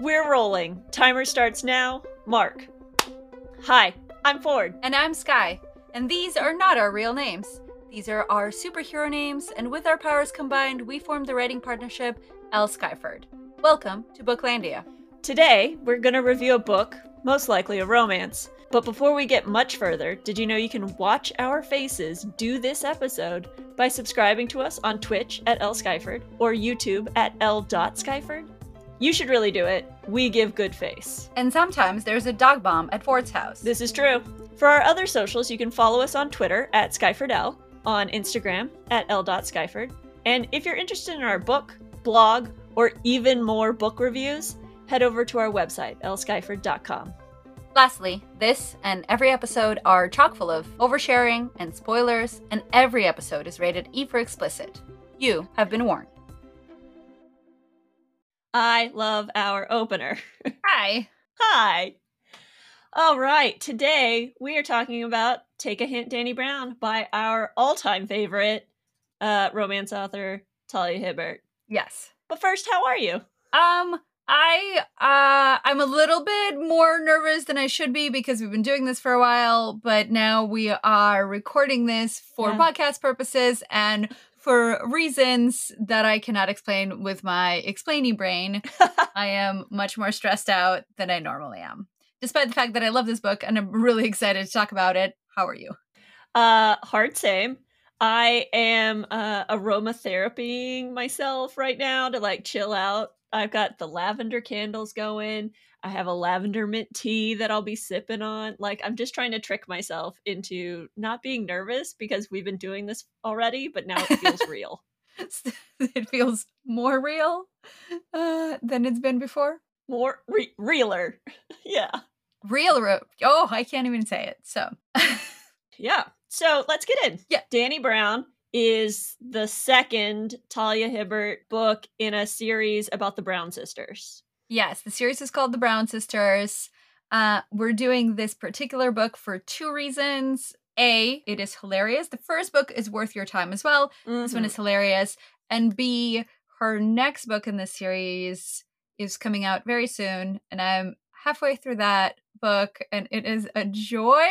We're rolling. Timer starts now. Mark. Hi, I'm Ford. And I'm Sky. And these are not our real names. These are our superhero names, and with our powers combined, we formed the writing partnership L. Skyford. Welcome to Booklandia. Today, we're going to review a book, most likely a romance. But before we get much further, did you know you can watch our faces do this episode by subscribing to us on Twitch at L. Skyford or YouTube at L. Skyford? You should really do it. We give good face. And sometimes there's a dog bomb at Ford's house. This is true. For our other socials, you can follow us on Twitter at SkyfordL, on Instagram at L.Skyford. And if you're interested in our book, blog, or even more book reviews, head over to our website, lskyford.com. Lastly, this and every episode are chock full of oversharing and spoilers, and every episode is rated E for explicit. You have been warned. I love our opener. Hi. Hi. All right, today we are talking about Take a Hint, Dani Brown by our all time favorite uh, romance author, Talia Hibbert. Yes. But first, how are you? Um, I uh I'm a little bit more nervous than I should be because we've been doing this for a while, but now we are recording this for Yeah. podcast purposes and for reasons that I cannot explain with my explaining brain. I am much more stressed out than I normally am. Despite the fact that I love this book and I'm really excited to talk about it. How are you? Uh, hard same. I am uh, aromatherapying myself right now to like chill out. I've got the lavender candles going. I have a lavender mint tea that I'll be sipping on. Like, I'm just trying to trick myself into not being nervous because we've been doing this already, but now it feels real. it feels more real uh, than it's been before. More re- realer. yeah. Real, ro- oh, I can't even say it. So, Yeah. So let's get in. Yeah. Dani Brown is the second Talia Hibbert book in a series about the Brown sisters. Yes, the series is called The Brown Sisters. Uh, we're doing this particular book for two reasons. A, it is hilarious. The first book is worth your time as well. This one Mhm. is hilarious. And B, her next book in this series is coming out very soon. And I'm halfway through that book, and it is a joy.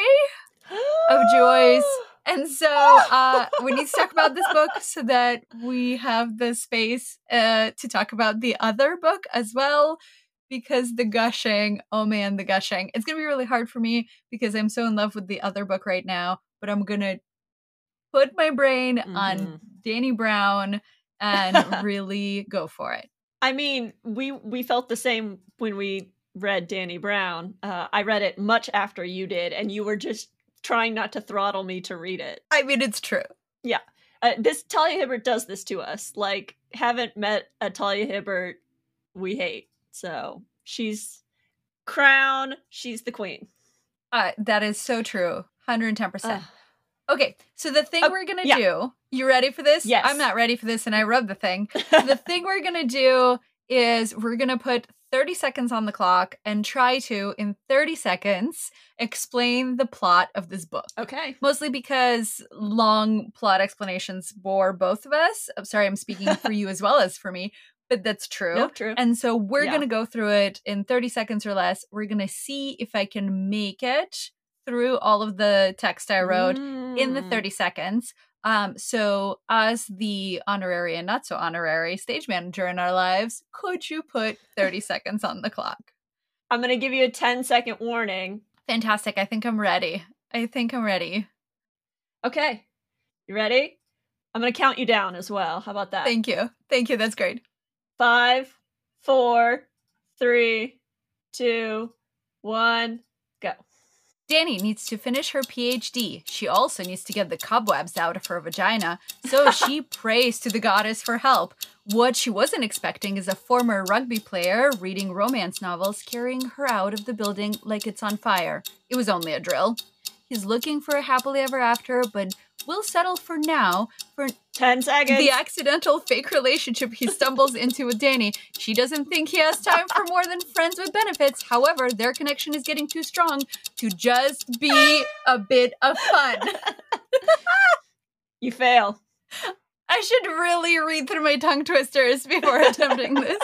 of joys. And so uh, we need to talk about this book so that we have the space uh, to talk about the other book as well. Because the gushing, oh man, the gushing. It's going to be really hard for me because I'm so in love with the other book right now. But I'm going to put my brain on Mhm. Dani Brown and really go for it. I mean, we we felt the same when we read Dani Brown. Uh, I read it much after you did, and you were just trying not to throttle me to read it. I mean, it's true. Uh, this Talia Hibbert does this to us. Like, haven't met a Talia Hibbert we hate. So she's crown. She's the queen. Uh, that is so true. 110%. Ugh. Okay, so the thing Oh, we're gonna yeah. do, you ready for this? Yes. I'm not ready for this, and I rubbed the thing. the thing we're gonna do is we're gonna put 30 seconds on the clock and try to, in 30 seconds, explain the plot of this book. okay. Mostly because long plot explanations bore both of us. I'm sorry, I'm speaking for you as well as for me, but that's true. No, true. And so we're Yeah. going to go through it in 30 seconds or less. We're going to see if I can make it through all of the text I wrote in the Mm. 30 seconds. Um, so, as the honorary and not so honorary stage manager in our lives, could you put 30 seconds on the clock? I'm gonna give you a 10 second warning. Fantastic. I think I'm ready. I think I'm ready. Okay. You ready? I'm gonna count you down as well. How about that? Thank you. Thank you. That's great. Five, four, three, two, one. Dani needs to finish her PhD. She also needs to get the cobwebs out of her vagina, so she prays to the goddess for help. What she wasn't expecting is a former rugby player reading romance novels carrying her out of the building like it's on fire. It was only a drill. He's looking for a happily ever after, but will settle for now for 10 seconds. the accidental fake relationship he stumbles into with Dani. She doesn't think he has time for more than friends with benefits. However, their connection is getting too strong to just be a bit of fun. you fail. I should really read through my tongue twisters before attempting this.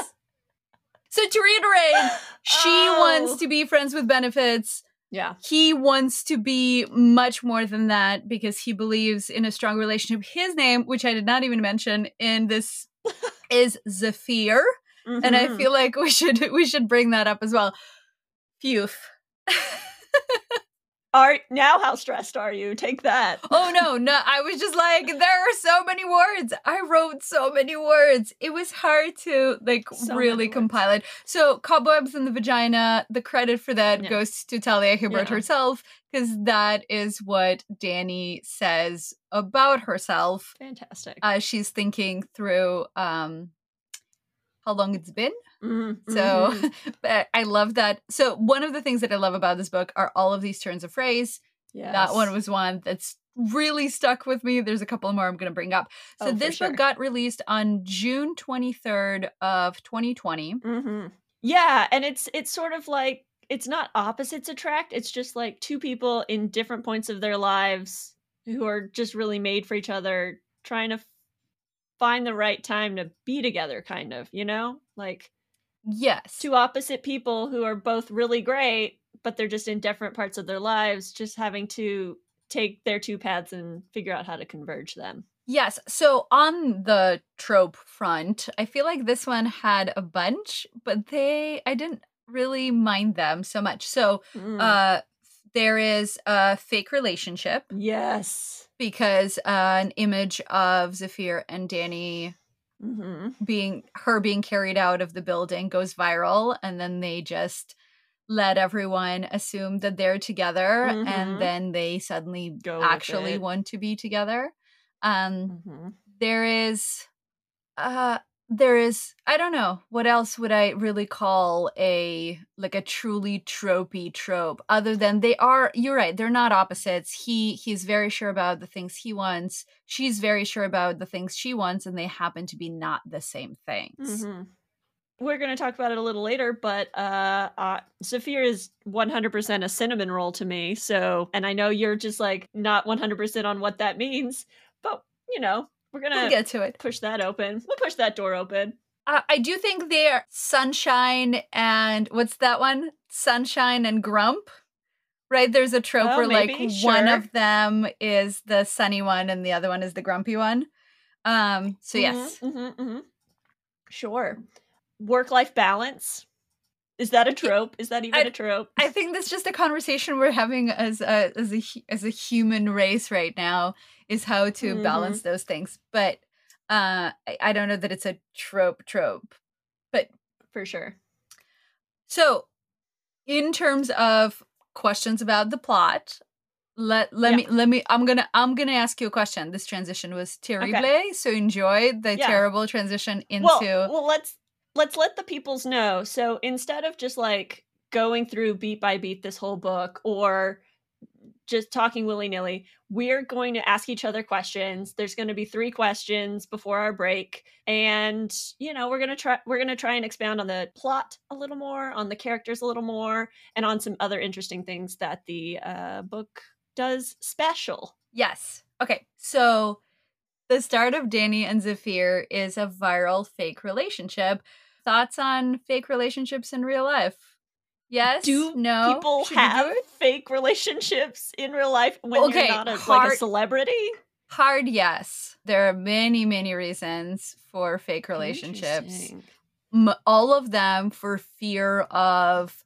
So to reiterate, she Oh. wants to be friends with benefits. Yeah. He wants to be much more than that because he believes in a strong relationship. His name, which I did not even mention in this, is Zafir, and I Mhm. feel like we should we should bring that up as well. Phew. Are now how stressed are you? Take that. oh no, no! I was just like, there are so many words. I wrote so many words. It was hard to like So really words. compile it. So, cobwebs in the vagina. The credit for that Yeah. goes to Talia Hibbert Yeah. herself because that is what Dani says about herself Fantastic. as she's thinking through um how long it's been. Mhm, So, mhm. but I love that. So, one of the things that I love about this book are all of these turns of phrase. Yeah. That one was one that's really stuck with me. There's a couple more I'm going to bring up. So Oh, this sure. book got released on June 23rd of 2020. hmm Yeah, and it's it's sort of like it's not opposites attract. It's just like two people in different points of their lives who are just really made for each other, trying to find the right time to be together. Kind of, you know, like Yes. two opposite people who are both really great, but they're just in different parts of their lives, just having to take their two paths and figure out how to converge them. Yes. So on the trope front, I feel like this one had a bunch, but they I didn't really mind them so much. So Mm. uh there is a fake relationship yes. because uh, an image of Zafir and Dani hmm being her being carried out of the building goes viral and then they just let everyone assume that they're together Mhm. and then they suddenly Go actually want to be together. Um hmm there is uh there is i don't know what else would i really call a like a truly tropey trope other than they are you're right they're not opposites he he's very sure about the things he wants she's very sure about the things she wants and they happen to be not the same things hmm We're going to talk about it a little later, but uh, uh, Zafir is 100% a cinnamon roll to me. So, and I know you're just like not 100% on what that means, but you know, we're going we'll get to it push that open. We'll push that door open. uh, i do think they're sunshine and what's that one sunshine and grump right there's a trope Oh, where like maybe, one of them is the sunny one and the other one is the grumpy one um so yes hmm hmm Sure. Work life balance. Is that a trope? Is that even I- a trope? I think that's just a conversation we're having as a as a as a human race right now is how to Mhm. balance those things. But uh I, I don't know that it's a trope trope. But for sure. So in terms of questions about the plot, let let Yeah. me let me I'm gonna I'm gonna ask you a question. This transition was terrible, so enjoy the Yeah. terrible transition into well, well let's let's let the peoples know so instead of just like going through beat by beat this whole book or just talking willy-nilly we're going to ask each other questions there's going to be three questions before our break and you know we're to try we're to try and expound on the plot a little more on the characters a little more and on some other interesting things that the uh, book does special Yes. Okay. So the start of Dani and Zafir is a viral fake relationship. Thoughts on fake relationships in real life? Yes. do no. people Should have fake relationships in real life when Okay, you're not a, like a celebrity hard? Yes. There are many, many reasons for fake relationships. M- all of them for fear of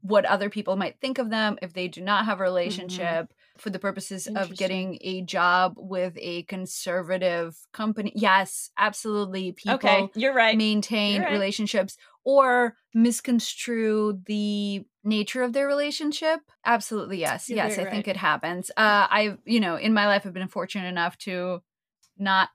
what other people might think of them if they do not have a mm-hmm. relationship for the purposes of. Getting a job with a conservative company yes absolutely people Okay, you're right. maintain You're right. relationships or misconstrue the nature of their relationship absolutely yes You're yes i very think it happens uh i've you know in my life i've been fortunate enough to not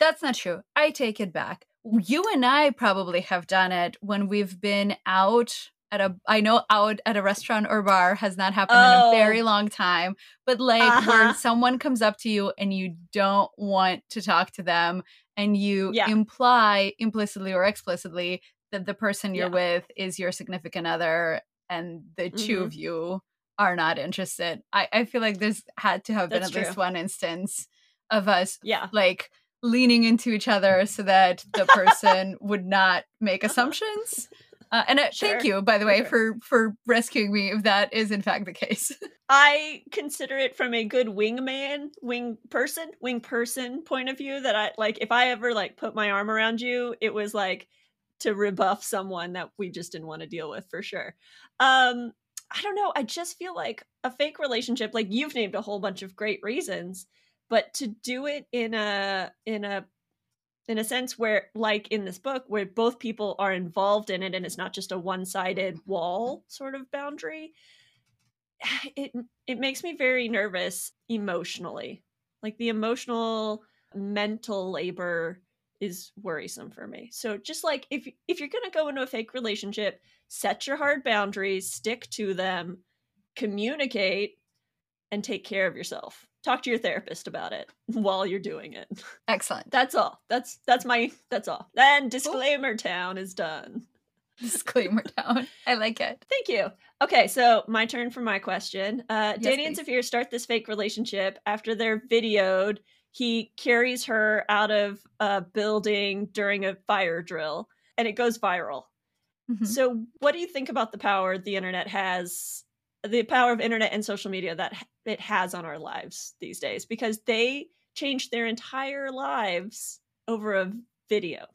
that's not true i take it back you and i probably have done it when we've been out at a i know out at a restaurant or bar has not happened in Oh. a very long time but like Uh-huh. where someone comes up to you and you don't want to talk to them and you Yeah. imply implicitly or explicitly that the person you're Yeah. with is your significant other and the 2 Mhm. of you are not interested. I, I feel like there's had to have been That's at least one instance of us Yeah. like leaning into each other so that the person would not make Uh-huh. assumptions. Uh, and uh, Sure, thank you, by the way, sure. for for rescuing me if that is in fact the case. I consider it from a good wingman, wing person, wing person point of view that I like if I ever like put my arm around you, it was like to rebuff someone that we just didn't want to deal with for sure. Um I don't know, I just feel like a fake relationship like you've named a whole bunch of great reasons, but to do it in a in a in a sense where like in this book where both people are involved in it and it's not just a one-sided wall sort of boundary it it makes me very nervous emotionally. Like the emotional mental labor is worrisome for me. So just like if if you're going to go into a fake relationship, set your hard boundaries, stick to them, communicate and take care of yourself. Talk to your therapist about it while you're doing it. Excellent. That's all. That's that's my that's all. Then disclaimer town is done. Disclaimer down. I like it. Thank you. Okay, so my turn for my question. Uh, Yes, Dani and please. Zafir start this fake relationship after they're videoed. He carries her out of a building during a fire drill, and it goes viral. Mhm. So, what do you think about the power the internet has, the power of internet and social media that it has on our lives these days? Because they changed their entire lives over a video.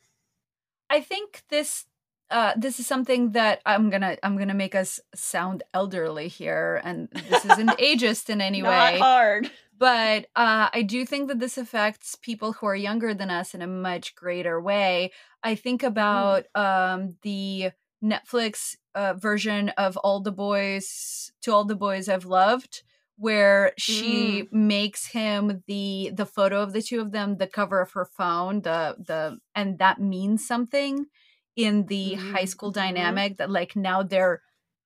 I think this uh, this is something that I'm gonna I'm gonna make us sound elderly here, and this isn't ageist in any Not way. hard. but uh, I do think that this affects people who are younger than us in a much greater way. I think about um, the Netflix uh, version of All the Boys to All the Boys I've Loved, where she makes him the the photo of the two of them the cover of her phone, the the and that means something in the high school Mhm. dynamic that like now they're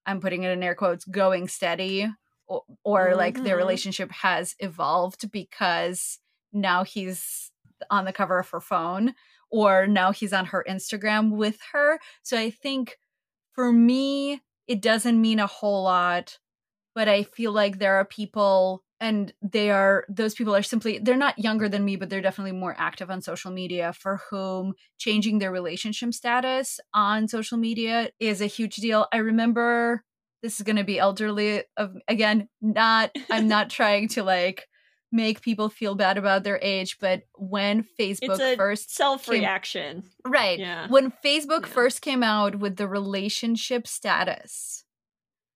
I'm putting it in air quotes going steady or, or like their Mhm. relationship has evolved because now he's on the cover of her phone or now he's on her Instagram with her. So I think for me, it doesn't mean a whole lot, but I feel like there are people and they are those people are simply they're not younger than me but they're definitely more active on social media for whom changing their relationship status on social media is a huge deal. I remember this is going to be elderly of again not i'm not trying to like make people feel bad about their age but when facebook first self came- reaction. right Yeah. when facebook Yeah. first came out with the relationship status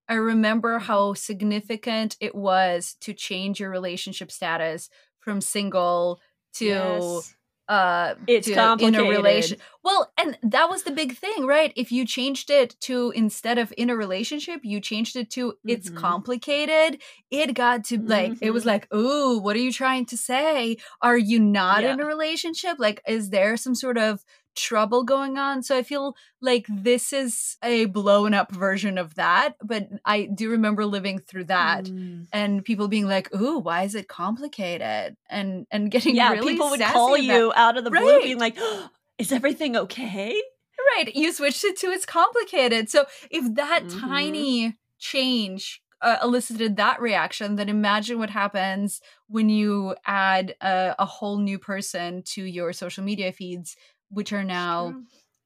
I remember Mm-hmm. how significant it was to change your relationship status from single to Yes. Uh It's to complicated. in a relation. Well, and that was the big thing, right? If you changed it to instead of in a relationship, you changed it to it's Mhm. complicated. It got to like it was Mhm. like, "Ooh, what are you trying to say? Are you not Yeah. in a relationship? Like is there some sort of trouble going on?" So I feel like this is a blown up version of that, but I do remember living through that Mm. and people being like, "Ooh, why is it complicated?" and and getting Yeah, really people would call about- you out of the blue being like, is everything okay? right you switched it to it's complicated so if that Mhm. tiny change uh, elicited that reaction then imagine what happens when you add a, a whole new person to your social media feeds which are now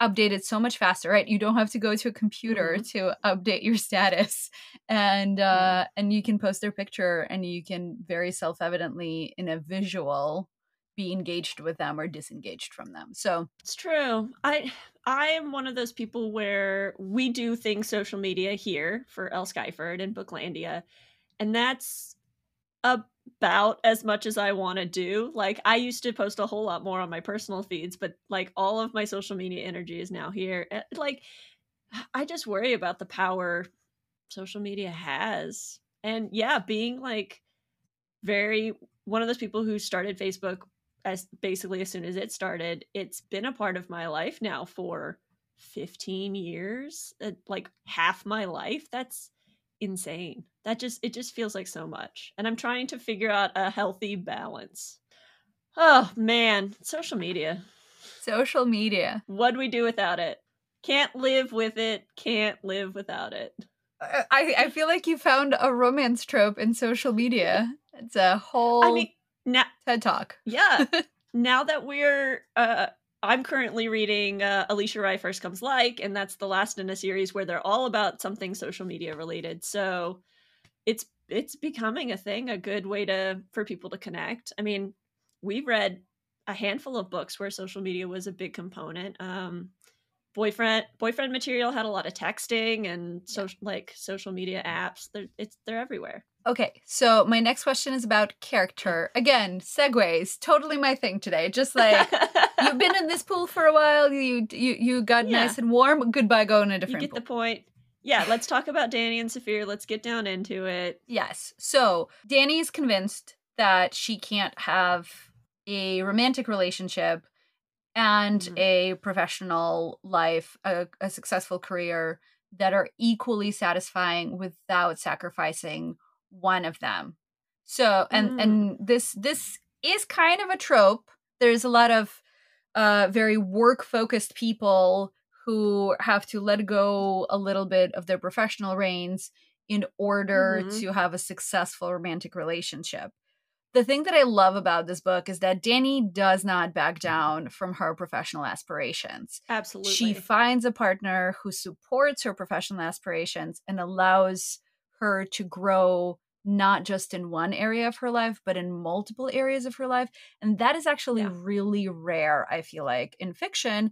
updated so much faster right? You don't have to go to a computer Mhm. to update your status. And uh and you can post their picture and you can very self-evidently in a visual be engaged with them or disengaged from them. So It's true. I I am one of those people where we do things social media here for L. Skyford and Booklandia, and that's about as much as I want to do. Like I used to post a whole lot more on my personal feeds, but like all of my social media energy is now here. Eh, Like I just worry about the power social media has. And yeah, being like very one of those people who started Facebook as basically as soon as it started, it's been a part of my life now for 15 years, uh, like half my life. That's insane. That just it just feels like so much. And I'm trying to figure out a healthy balance. Oh man, social media. social media What do we do without it? Can't live with it, can't live without it. I, I feel like you found a romance trope in social media. It's a whole I mean, now TED talk. yeah now that we're uh I'm currently reading uh, Alisha Rai First Comes Like, and that's the last in a series where they're all about something social media related. So it's it's becoming a thing, a good way to for people to connect. I mean, we've read a handful of books where social media was a big component. Um, boyfriend boyfriend material had a lot of texting and so, yeah. like social media apps. They're it's they're everywhere. Okay, so my next question is about character. Again, segues, totally my thing today. Just like you've been in this pool for a while, you you you got yeah. nice and warm. Goodbye, go in a different. You get pool. the point. Yeah, let's talk about Dani and Zafir. Let's get down into it. Yes. So Dani is convinced that she can't have a romantic relationship and mm-hmm. a professional life, a, a successful career that are equally satisfying without sacrificing one of them. So and mm. and this this is kind of a trope. There's a lot of uh very work focused people who have to let go a little bit of their professional reins in order mm-hmm. to have a successful romantic relationship. The thing that I love about this book is that Dani does not back down from her professional aspirations. Absolutely. She finds a partner who supports her professional aspirations and allows her to grow not just in one area of her life, but in multiple areas of her life. And that is actually yeah. really rare, I feel like, in fiction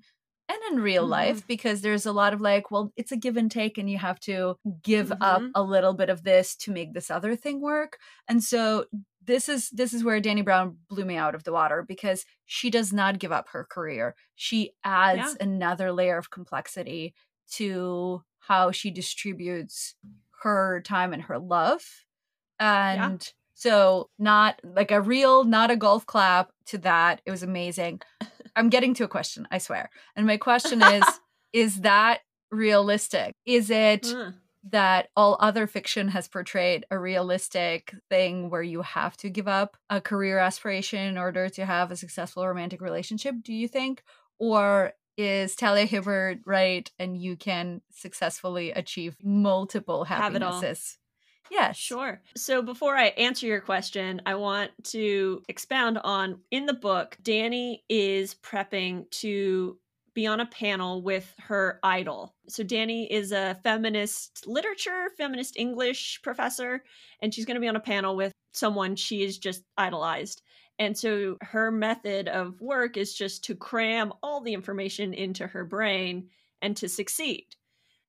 and in real mm-hmm. life, because there's a lot of like, well, it's a give and take, and you have to give mm-hmm. up a little bit of this to make this other thing work. And so this is this is where Dani Brown blew me out of the water because she does not give up her career. She adds yeah. another layer of complexity to how she distributes her time and her love. And yeah. so not like a real not a golf clap to that. It was amazing. I'm getting to a question i swear. And my question is is that realistic? Is it mm. that all other fiction has portrayed a realistic thing where you have to give up a career aspiration in order to have a successful romantic relationship do you think? Or is Talia Hibbert right and you can successfully achieve multiple happinesses yeah, sure. So before I answer your question, I want to expound on in the book, Dani is prepping to be on a panel with her idol. So Dani is a feminist literature, feminist English professor, and she's going to be on a panel with someone she is just idolized. And so her method of work is just to cram all the information into her brain and to succeed.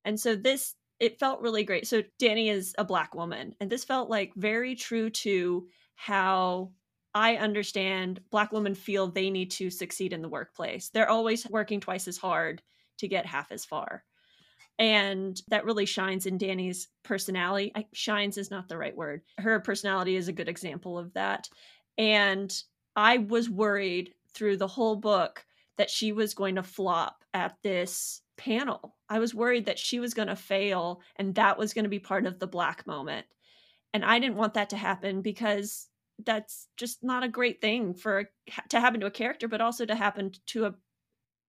And so this it felt really great. So Dani is a black woman, and this felt like very true to how I understand black women feel they need to succeed in the workplace. They're always working twice as hard to get half as far. And that really shines in Dani's personality. I, shines is not the right word. Her personality is a good example of that. And I was worried through the whole book that she was going to flop at this panel. I was worried that she was going to fail and that was going to be part of the black moment. And I didn't want that to happen because that's just not a great thing for to happen to a character but also to happen to a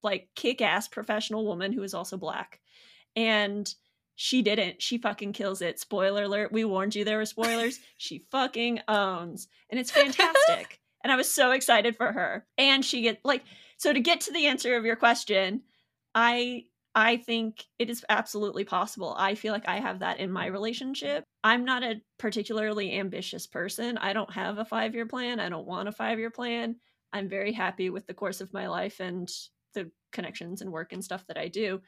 like kick-ass professional woman who is also black. And she didn't. She fucking kills it. Spoiler alert. We warned you there were spoilers. she fucking owns. And it's fantastic. and I was so excited for her. And she get like so to get to the answer of your question, I I think it is absolutely possible. I feel like I have that in my relationship. I'm not a particularly ambitious person. I don't have a 5-year plan. I don't want a 5-year plan. I'm very happy with the course of my life and the connections and work and stuff that I do.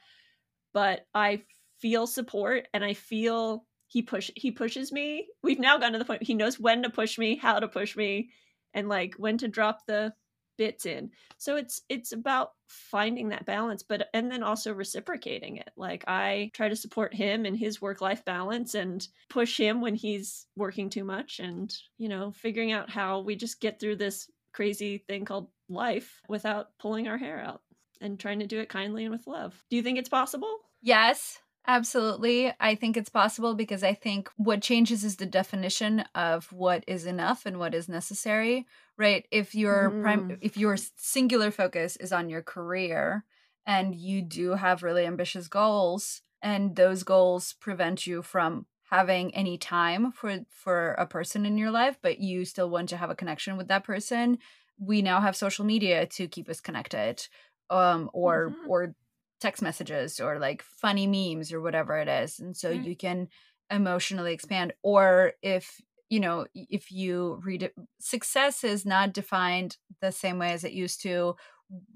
But I feel support and I feel he push he pushes me. We've now gotten to the point he knows when to push me, how to push me, and like when to drop the bits in. So it's it's about finding that balance but and then also reciprocating it. Like i try to support him in his work life balance and push him when he's working too much and you know figuring out how we just get through this crazy thing called life without pulling our hair out and trying to do it kindly and with love. Do you think it's possible? Yes Absolutely. I think it's possible because I think what changes is the definition of what is enough and what is necessary, right? If your mm. prime if your singular focus is on your career and you do have really ambitious goals and those goals prevent you from having any time for for a person in your life but you still want to have a connection with that person, we now have social media to keep us connected um or Mhm. or text messages or like funny memes or whatever it is and so Right. you can emotionally expand or if you know if you read it success is not defined the same way as it used to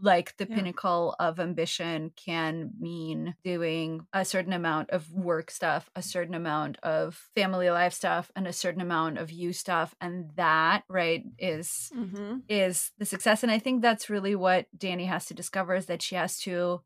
like the Yeah. pinnacle of ambition can mean doing a certain amount of work stuff a certain amount of family life stuff and a certain amount of you stuff and that right is Mhm. is the success and i think that's really what dani has to discover is that she has to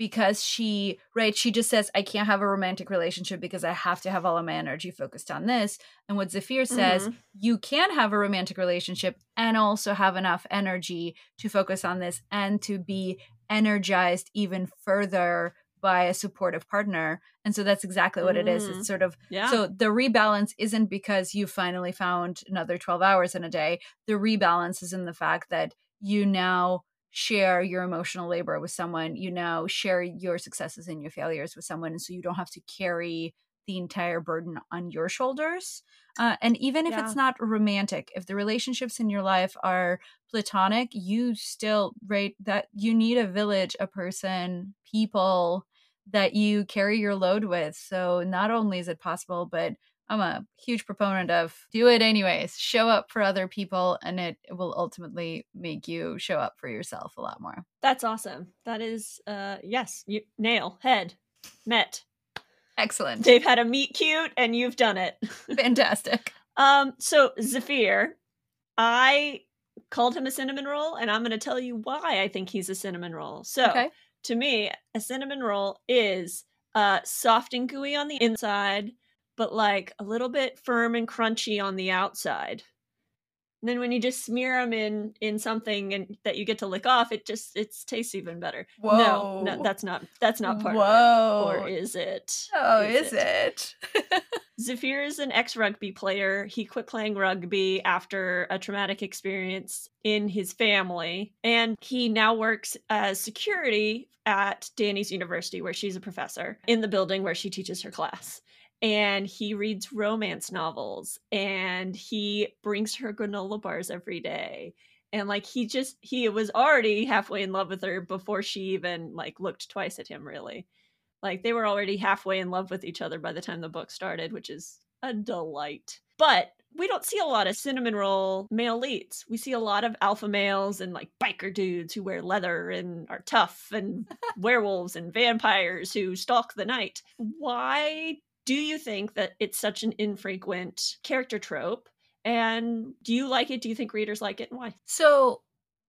because she right she just says i can't have a romantic relationship because i have to have all of my energy focused on this and what zafir says Mhm. you can have a romantic relationship and also have enough energy to focus on this and to be energized even further by a supportive partner and so that's exactly what it is it's sort of Yeah. so the rebalance isn't because you finally found another 12 hours in a day. The rebalance is in the fact that you now share your emotional labor with someone. You know share your successes and your failures with someone. And so you don't have to carry the entire burden on your shoulders. Uh, and even if Yeah. it's not romantic, if the relationships in your life are platonic, you still, right, that you need a village, a person, people that you carry your load with. So not only is it possible, but I'm a huge proponent of do it anyways. Show up for other people, and it will ultimately make you show up for yourself a lot more. That's awesome. That is uh yes, you nail, head, met. Excellent. They've had a meet cute and you've done it. Fantastic. um so Zafir, I called him a cinnamon roll and I'm going to tell you why I think he's a cinnamon roll. So, Okay. to me, a cinnamon roll is uh soft and gooey on the inside, but like a little bit firm and crunchy on the outside. And then when you just smear them in in something and that you get to lick off, it just it tastes even better. No, no, that's not that's not part of Whoa. it. Or is it? oh, is, it? Zafir is an ex rugby player. He quit playing rugby after a traumatic experience in his family. And he now works as security at Dani's University, where she's a professor, in the building where she teaches her class. And he reads romance novels and he brings her granola bars every day. And like he just, he was already halfway in love with her before she even like looked twice at him, really. Like they were already halfway in love with each other by the time the book started which is a delight. But we don't see a lot of cinnamon roll male leads. We see a lot of alpha males and like biker dudes who wear leather and are tough and werewolves and vampires who stalk the night. Why do you think that it's such an infrequent character trope and do you like it do you think readers like it and why So,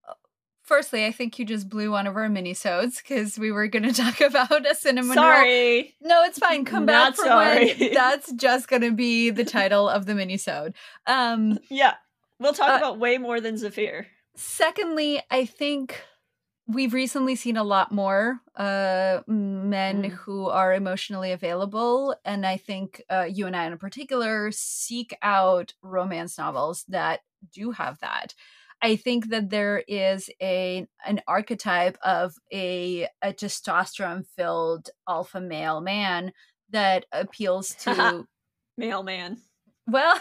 uh, firstly, I think you just blew one of our mini-sodes because we were going to talk about a cinnamon roll. sorry No, it's fine. Come back for sorry. when that's just going to be the title of the mini-sode. Um, yeah we'll talk Uh, about way more than zafir secondly, I think we've recently seen a lot more uh men Mm. who are emotionally available and i think uh, you and i in particular seek out romance novels that do have that. I think that there is a an archetype of a a testosterone filled alpha male man that appeals to male man. Well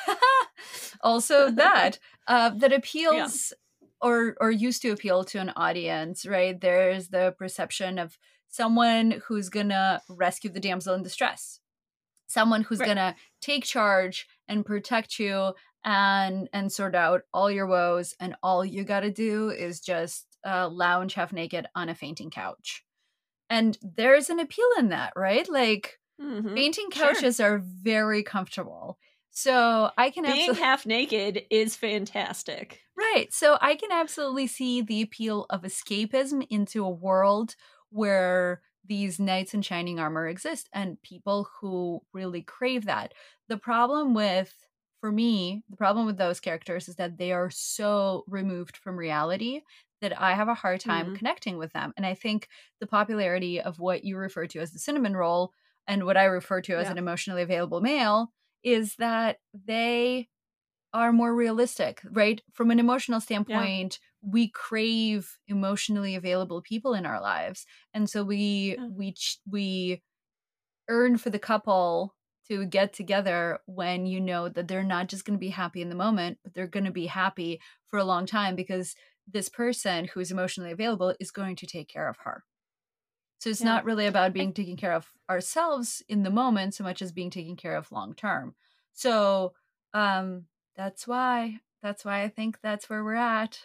also that uh that appeals or or used to appeal to an audience right there's the perception of someone who's gonna rescue the damsel in distress someone who's Right. gonna take charge and protect you and and sort out all your woes and all you gotta do is just uh, lounge half naked on a fainting couch and there's an appeal in that right like Mhm. fainting Sure. couches are very comfortable so i can Being absolutely half naked is fantastic. right so i can absolutely see the appeal of escapism into a world where these knights in shining armor exist and people who really crave that the problem with for me the problem with those characters is that they are so removed from reality that i have a hard time Mhm. connecting with them and i think the popularity of what you refer to as the cinnamon roll and what i refer to as Yeah. an emotionally available male is that they are more realistic, right? From an emotional standpoint, we crave emotionally available people in our lives. And so we Yeah. we we earn for the couple to get together when you know that they're not just going to be happy in the moment, but they're going to be happy for a long time because this person who is emotionally available is going to take care of her. So it's Yeah. not really about being taken care of ourselves in the moment so much as being taken care of long term. So um that's why that's why I think that's where we're at.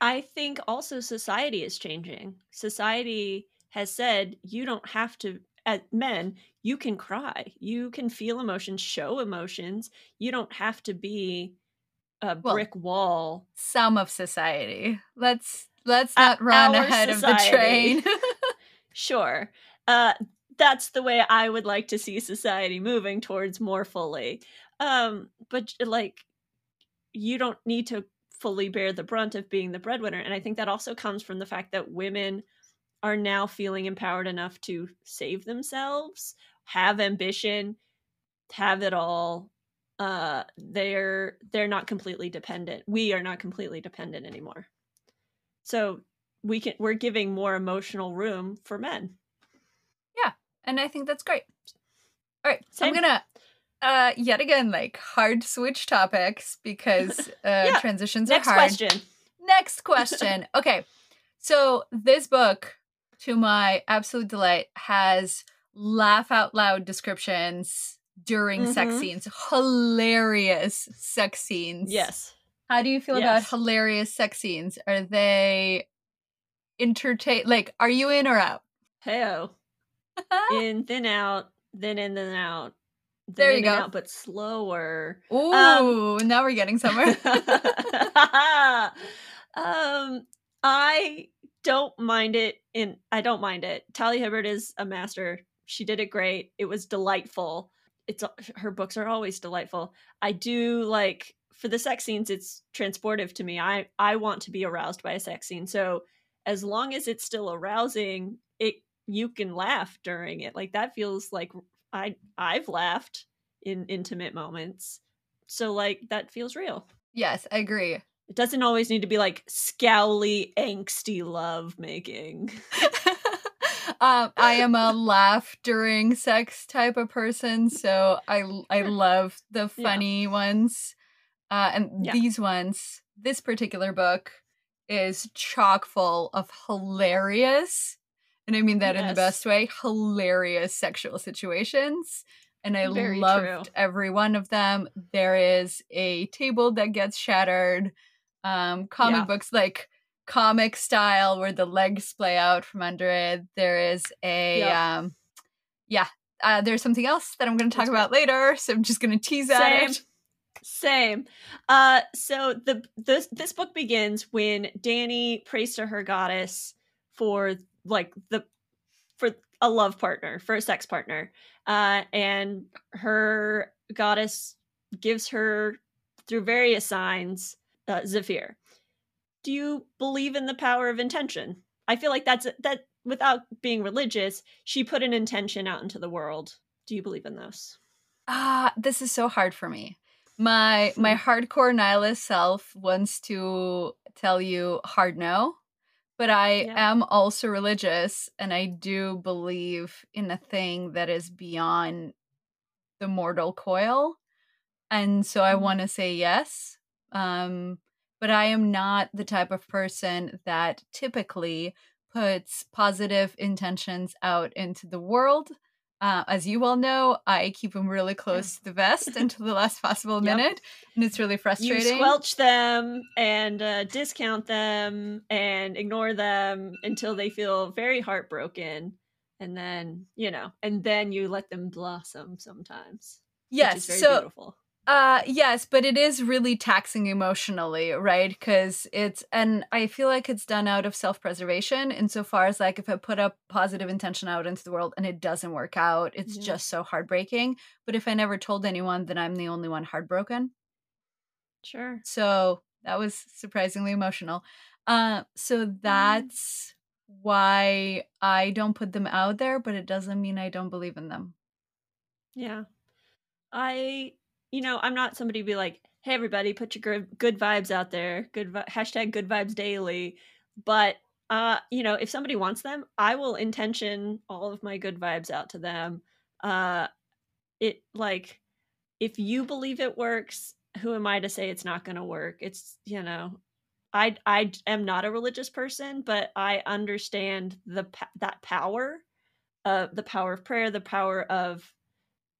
I think also society is changing. Society has said you don't have to as men, you can cry. You can feel emotions, show emotions. You don't have to be a Well, brick wall. Some of society. Let's let's not run our ahead of the train. Sure. Uh that's the way I would like to see society moving towards more fully. Um but like you don't need to fully bear the brunt of being the breadwinner and I think that also comes from the fact that women are now feeling empowered enough to save themselves, have ambition, have it all. Uh they're they're not completely dependent. We are not completely dependent anymore. So we can we're giving more emotional room for men. Yeah, and I think that's great. All right, Same. I'm gonna uh yet again like hard switch topics because uh Yeah, transitions Next are hard. Next question. Next question. okay. So this book, to my absolute delight, has laugh out loud descriptions during sex Mhm. scenes. Hilarious sex scenes. Yes. How do you feel about hilarious sex scenes? Are they entertain like are you in or out? Heyo. In, then out, then in, then out. Then There you go. and out, but slower. Ooh, now we're getting somewhere. um, I don't mind it. In I don't mind it. Talia Hibbert is a master. She did it great. It was delightful. It's her books are always delightful. I do like for the sex scenes. It's transportive to me. I I want to be aroused by a sex scene. So as long as it's still arousing, it you can laugh during it. Like that feels like I I've laughed in intimate moments. So like that feels real. yes, I agree. It doesn't always need to be like scowly, angsty love making. um, I am a laugh during sex type of person, so I I love the Yeah. funny ones. Uh, and Yeah. these ones, this particular book is chock full of hilarious, and I mean that in the best way, hilarious sexual situations. And I Very loved true. every one of them. There is a table that gets shattered. Um, comic Yeah. books like comic style where the legs splay out from under it. There is a Yep. um yeah, uh, there's something else that I'm going to talk That's about later, so I'm just going to tease at Same. it. Same. Uh so the this this book begins when Dani prays to her goddess for like the for a love partner, for a sex partner. Uh and her goddess gives her through various signs uh, Zafir. Do you believe in the power of intention? I feel like that's that without being religious, she put an intention out into the world. Do you believe in those? Ah, this is so hard for me. My my hardcore nihilist self wants to tell you hard no, but I Yeah. am also religious and I do believe in a thing that is beyond the mortal coil. And so I Mhm. want to say yes. Um but I am not the type of person that typically puts positive intentions out into the world. Uh, as you well know, I keep them really close to the vest until the last possible Yep. minute, and it's really frustrating. You squelch them and uh, discount them and ignore them until they feel very heartbroken. And then, you know, and then you let them blossom sometimes. Which yes, is very so beautiful. Uh yes, but it is really taxing emotionally, right? Cuz it's and I feel like it's done out of self-preservation insofar as like if I put a positive intention out into the world and it doesn't work out, it's Yeah. just so heartbreaking. But if I never told anyone, then I'm the only one heartbroken. Sure. So that was surprisingly emotional. Uh so that's why I don't put them out there, but it doesn't mean I don't believe in them. Yeah. I, you know, I'm not somebody to be like, hey, everybody, put your good, vibes out there. Good vi- hashtag good vibes daily. But, uh, you know, if somebody wants them, I will intention all of my good vibes out to them. Uh, it like, if you believe it works, who am I to say it's not going to work? It's, you know, I I am not a religious person, but I understand the that power, uh, the power of prayer, the power of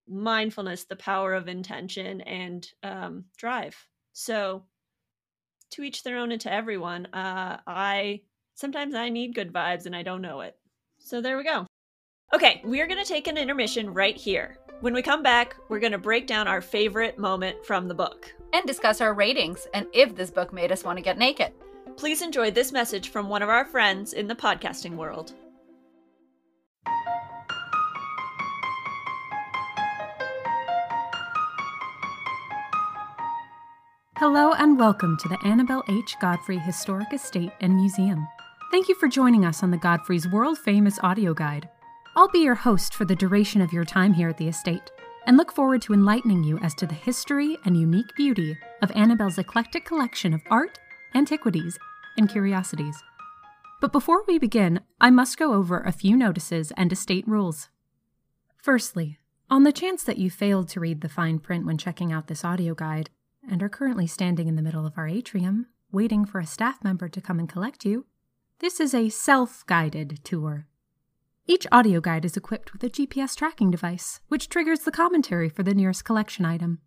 mindfulness, the power of intention and um, drive. So, to each their own, and to everyone. Uh, I sometimes I need good vibes, and I don't know it. So there we go. Okay, we are going to take an intermission right here. When we come back, we're going to break down our favorite moment from the book and discuss our ratings and if this book made us want to get naked. Please enjoy this message from one of our friends in the podcasting world. Hello and welcome to the Annabelle H. Godfrey Historic Estate and Museum. Thank you for joining us on the Godfrey's world famous audio guide. I'll be your host for the duration of your time here at the estate, and look forward to enlightening you as to the history and unique beauty of Annabelle's eclectic collection of art, antiquities, and curiosities. But before we begin, I must go over a few notices and estate rules. Firstly, on the chance that you failed to read the fine print when checking out this audio guide, and are currently standing in the middle of our atrium, waiting for a staff member to come and collect you, this is a self guided tour. Each audio guide is equipped with a GPS tracking device, which triggers the commentary for the nearest collection item.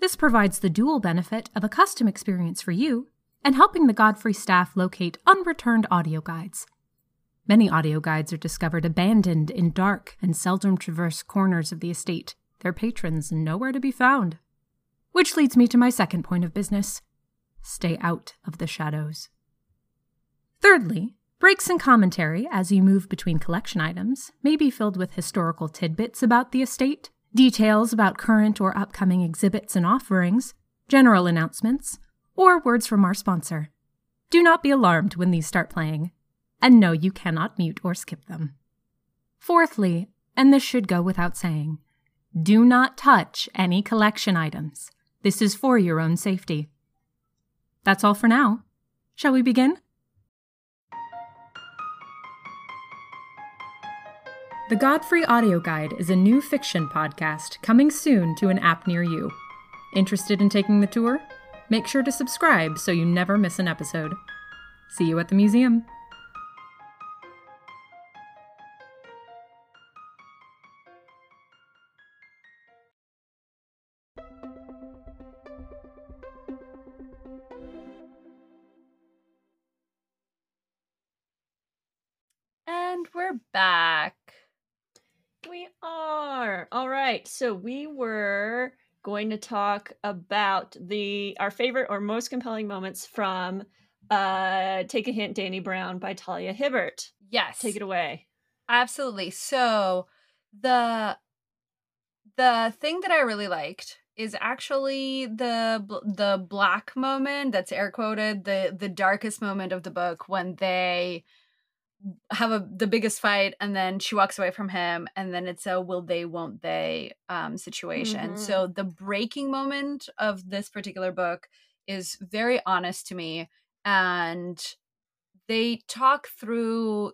This provides the dual benefit of a custom experience for you and helping the Godfrey staff locate unreturned audio guides. Many audio guides are discovered abandoned in dark and seldom traversed corners of the estate, their patrons nowhere to be found. Which leads me to my second point of business stay out of the shadows. Thirdly, breaks in commentary as you move between collection items may be filled with historical tidbits about the estate, details about current or upcoming exhibits and offerings, general announcements, or words from our sponsor. Do not be alarmed when these start playing, and no, you cannot mute or skip them. Fourthly, and this should go without saying, do not touch any collection items. This is for your own safety. That's all for now. Shall we begin? The Godfrey Audio Guide is a new fiction podcast coming soon to an app near you. Interested in taking the tour? Make sure to subscribe so you never miss an episode. See you at the museum. So we were going to talk about the our favorite or most compelling moments from uh Take a Hint Dani Brown by Talia Hibbert. Yes. Take it away. Absolutely. So the the thing that I really liked is actually the the black moment that's air quoted the the darkest moment of the book when they have a the biggest fight and then she walks away from him and then it's a will they won't they um situation mm-hmm. so the breaking moment of this particular book is very honest to me and they talk through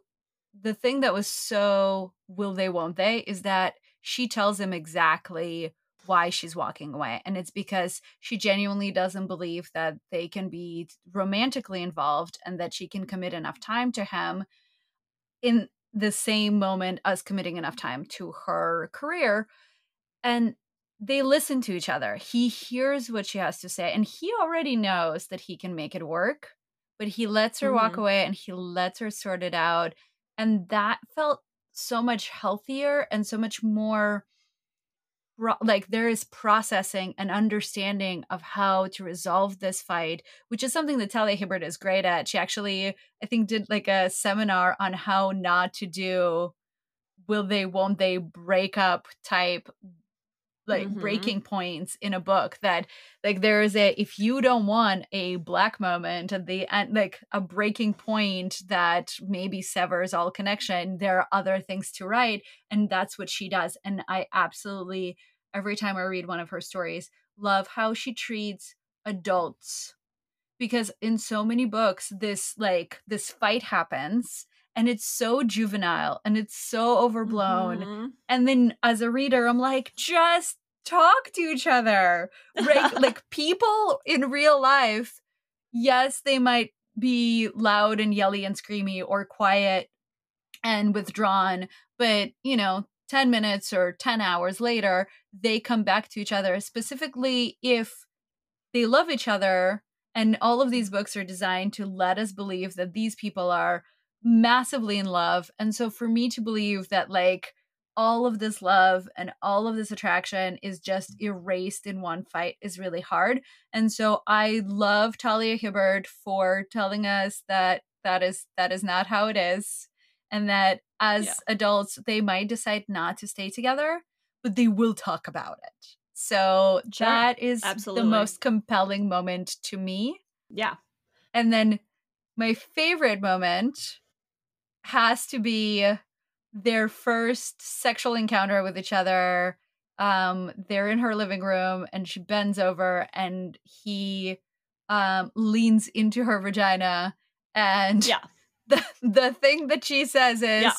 the thing that was so will they won't they is that she tells him exactly why she's walking away and it's because she genuinely doesn't believe that they can be romantically involved and that she can commit enough time to him in the same moment as committing enough time to her career and they listen to each other he hears what she has to say and he already knows that he can make it work but he lets her mm-hmm. walk away and he lets her sort it out and that felt so much healthier and so much more like there is processing and understanding of how to resolve this fight which is something that Talia Hibbert is great at she actually i think did like a seminar on how not to do will they won't they break up type like mm-hmm. breaking points in a book that like there is a if you don't want a black moment at the end like a breaking point that maybe severs all connection there are other things to write and that's what she does and i absolutely every time i read one of her stories love how she treats adults because in so many books this like this fight happens and it's so juvenile and it's so overblown. Mm-hmm. And then as a reader, I'm like, just talk to each other. Right? like people in real life, yes, they might be loud and yelly and screamy or quiet and withdrawn. But, you know, 10 minutes or 10 hours later, they come back to each other, specifically if they love each other. And all of these books are designed to let us believe that these people are massively in love. And so for me to believe that, like, all of this love and all of this attraction is just erased in one fight is really hard. And so I love Talia Hibbert for telling us that that is that is not how it is and that as yeah. adults they might decide not to stay together, but they will talk about it. So sure. that is Absolutely. the most compelling moment to me. Yeah. And then my favorite moment has to be their first sexual encounter with each other. Um, they're in her living room and she bends over and he um leans into her vagina and yeah. the the thing that she says is yeah.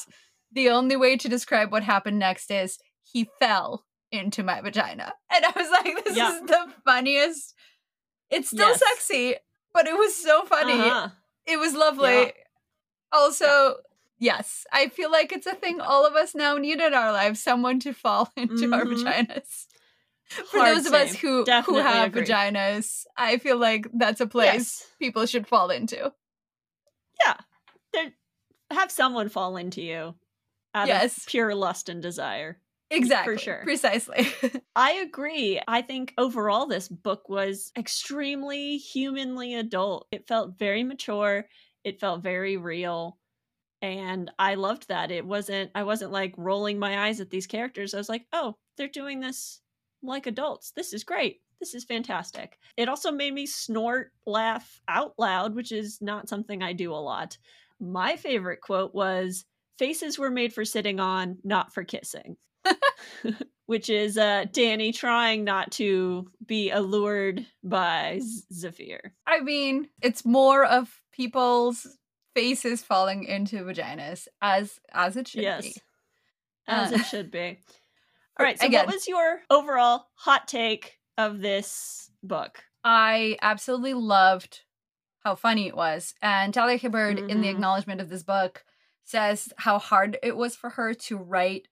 the only way to describe what happened next is he fell into my vagina. And I was like, this yeah. is the funniest. It's still yes. sexy, but it was so funny. Uh-huh. It was lovely. Yeah. Also, Yes, I feel like it's a thing all of us now need in our lives someone to fall into mm-hmm. our vaginas. For Hard those of us who Definitely who have agree. vaginas, I feel like that's a place yes. people should fall into. Yeah. There have someone fall into you out yes. of pure lust and desire. Exactly. For sure. Precisely. I agree. I think overall this book was extremely humanly adult. It felt very mature. It felt very real and i loved that it wasn't i wasn't like rolling my eyes at these characters i was like oh they're doing this like adults this is great this is fantastic it also made me snort laugh out loud which is not something i do a lot my favorite quote was faces were made for sitting on not for kissing which is uh dani trying not to be allured by zafir i mean it's more of people's faces falling into vaginas as as it should yes. be. As uh, it should be. All right. So again, what was your overall hot take of this book? I absolutely loved how funny it was. And Talia Hibbert mm-hmm. in the mm-hmm. acknowledgement of this book says how hard it was for her to write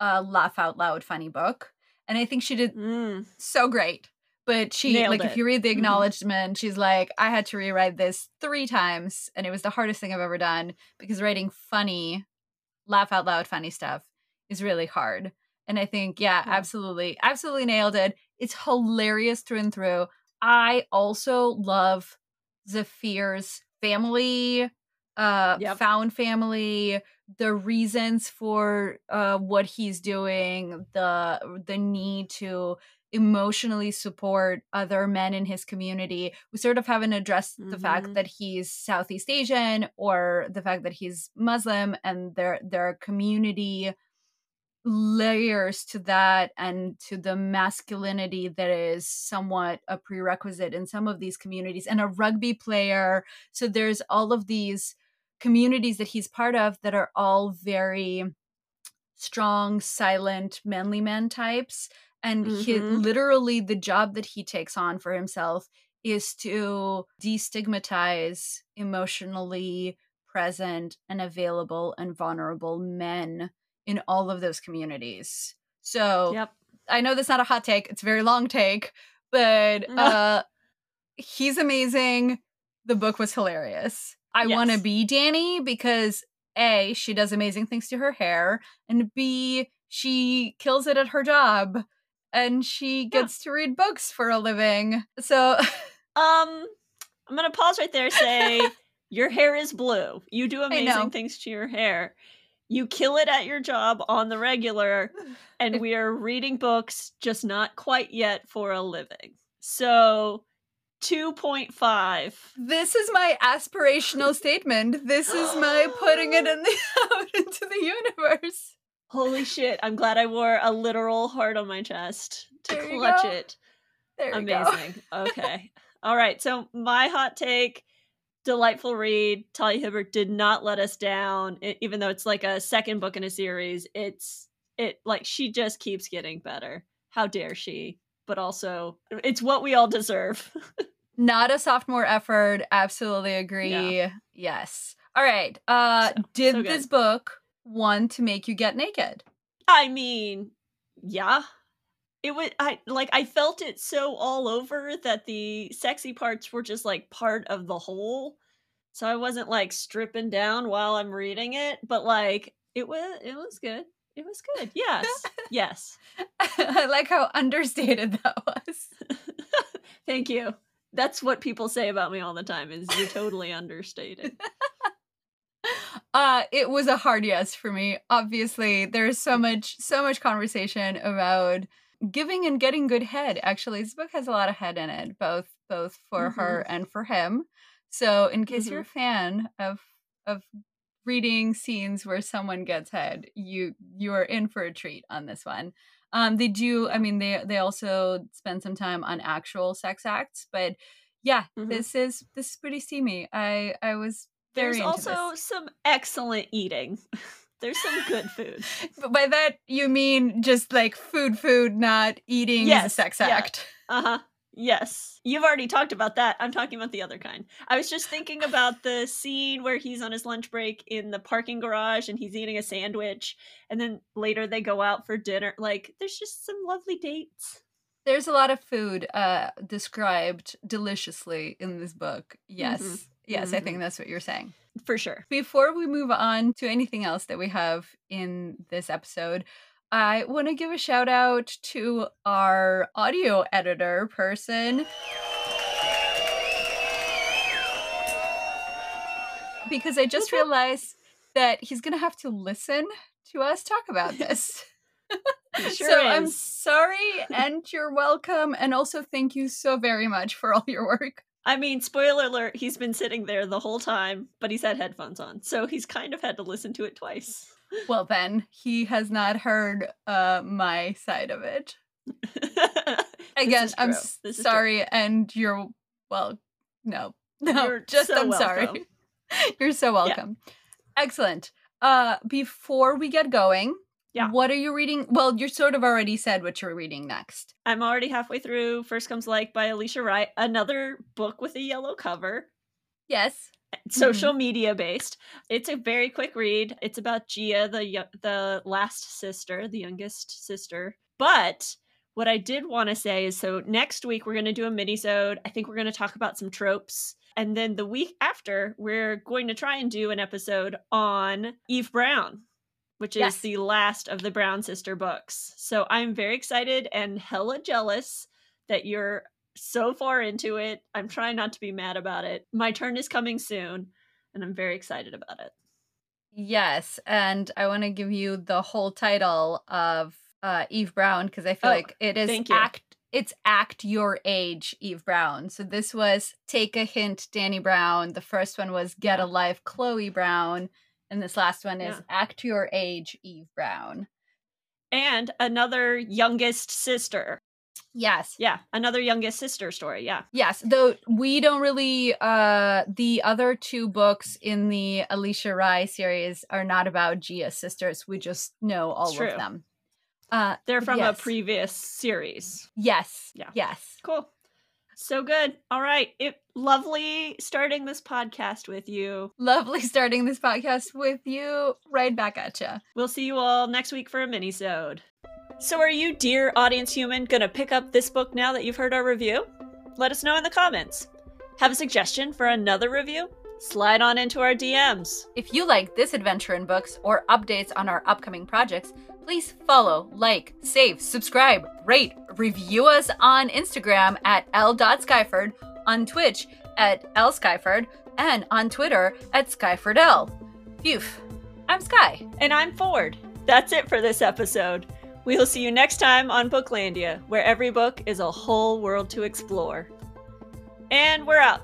a laugh out loud funny book. And I think she did mm. so great. But she Nailed like it. if you read the mm-hmm. acknowledgement, she's like, I had to rewrite this three times, and it was the hardest thing I've ever done because writing funny, laugh out loud funny stuff is really hard. And I think, yeah, yeah, absolutely, absolutely nailed it. It's hilarious through and through. I also love Zafir's family, uh, yep. found family, the reasons for uh what he's doing, the the need to emotionally support other men in his community. We sort of haven't addressed mm-hmm. the fact mm-hmm. that he's Southeast Asian or the fact that he's Muslim and their their community layers to that and to the masculinity that is somewhat a prerequisite in some of these communities and a rugby player. So there's all of these communities that he's part of that are all very strong silent manly man types. And mm-hmm. he literally the job that he takes on for himself is to destigmatize emotionally present and available and vulnerable men in all of those communities. So yep. I know that's not a hot take, it's a very long take, but uh he's amazing. The book was hilarious. I yes. want to be Dani because A, she does amazing things to her hair, and B, she kills it at her job and she gets yeah. to read books for a living. So, um, I'm gonna pause right there. Say your hair is blue. You do amazing things to your hair. You kill it at your job on the regular, and we are reading books, just not quite yet for a living. So, 2.5. This is my aspirational statement. This is my putting it in the out into the universe. Holy shit. I'm glad I wore a literal heart on my chest to there clutch it. There Amazing. okay. All right. So, my hot take delightful read. Talia Hibbert did not let us down, it, even though it's like a second book in a series. It's, it like, she just keeps getting better. How dare she? But also, it's what we all deserve. Not a sophomore effort. Absolutely agree. Yeah. Yes. All right. Uh So- did so this book want to make you get naked? I mean, yeah. It was I like I felt it so all over that the sexy parts were just like part of the whole. So I wasn't like stripping down while I'm reading it, but like it was it was good. It was good. Yes. yes. I like how understated that was. Thank you. That's what people say about me all the time is you're totally understated. Uh it was a hard yes for me. Obviously, there's so much so much conversation about giving and getting good head. Actually, this book has a lot of head in it, both both for her and for him. So, in case you're a fan of of reading scenes where someone gets head, you you are in for a treat on this one. Um they do I mean they they also spend some time on actual sex acts, but yeah, Mhm. this is this is pretty steamy. I I was very There's also this. some excellent eating. There's some good food. But by that you mean just like food, food, not eating Yes, sex yeah. act. Uh-huh. Yes. You've already talked about that. I'm talking about the other kind. I was just thinking about the scene where he's on his lunch break in the parking garage and he's eating a sandwich and then later they go out for dinner. Like there's just some lovely dates. There's a lot of food uh described deliciously in this book. Yes. Mhm. Yes, I think mm-hmm. that's what you're saying. For sure. Before we move on to anything else that we have in this episode, I want to give a shout out to our audio editor person. Because I just mm-hmm. realized that he's going to have to listen to us talk about this. Sure so I'm sorry and you're welcome. And also thank you so very much for all your work. I mean, spoiler alert, he's been sitting there the whole time, but he's had headphones on. So he's kind of had to listen to it twice. Well, then he has not heard uh, my side of it. Again, I'm true. s- This true. sorry, and you're well. No, no, You're just so I'm welcome. sorry. you're so welcome. Excellent. Uh, before we get going, Yeah. what are you reading? Well, you sort of already said what you're reading next. I'm already halfway through First Comes Like by Alisha Rai, another book with a yellow cover. Yes. social mm-hmm. media based. It's a very quick read. It's about Jia, the the last sister, the youngest sister. But what I did want to say is, so next week we're going to do a mini-sode. I think we're going to talk about some tropes, and then the week after we're going to try and do an episode on Eve Brown, which is Yes. the last of the Brown sister books. So I'm very excited and hella jealous that you're so far into it. I'm trying not to be mad about it. My turn is coming soon, and I'm very excited about it. Yes, and I want to give you the whole title of uh, Eve Brown because I feel Oh, like it is act. It's act your age, Eve Brown. So this was take a hint, Dani Brown. The first one was get a life, Chloe Brown, and this last one is Yeah. act your age, Eve Brown. And another youngest sister. Yes. Yeah, another youngest sister story. Yeah. Yes, though we don't really uh the other two books in the Alisha Rai series are not about Jia's sisters. We just know all of them. Uh They're from Yes. a previous series. yes. Yeah. Yes. Cool. So good. All right. It lovely starting this podcast with you. Lovely starting this podcast with you right back at you. We'll see you all next week for a mini-sode. So are you, dear audience human, gonna pick up this book now that you've heard our review? Let us know in the comments. Have a suggestion for another review? Slide on into our DMs. If you like this adventure in books or updates on our upcoming projects, please follow, like, save, subscribe, rate, review us on Instagram at l.skyford, on Twitch at lskyford, and on Twitter at skyfordl. Phew. I'm Sky. And I'm Ford. That's it for this episode. We'll see you next time on Booklandia, where every book is a whole world to explore. And we're out.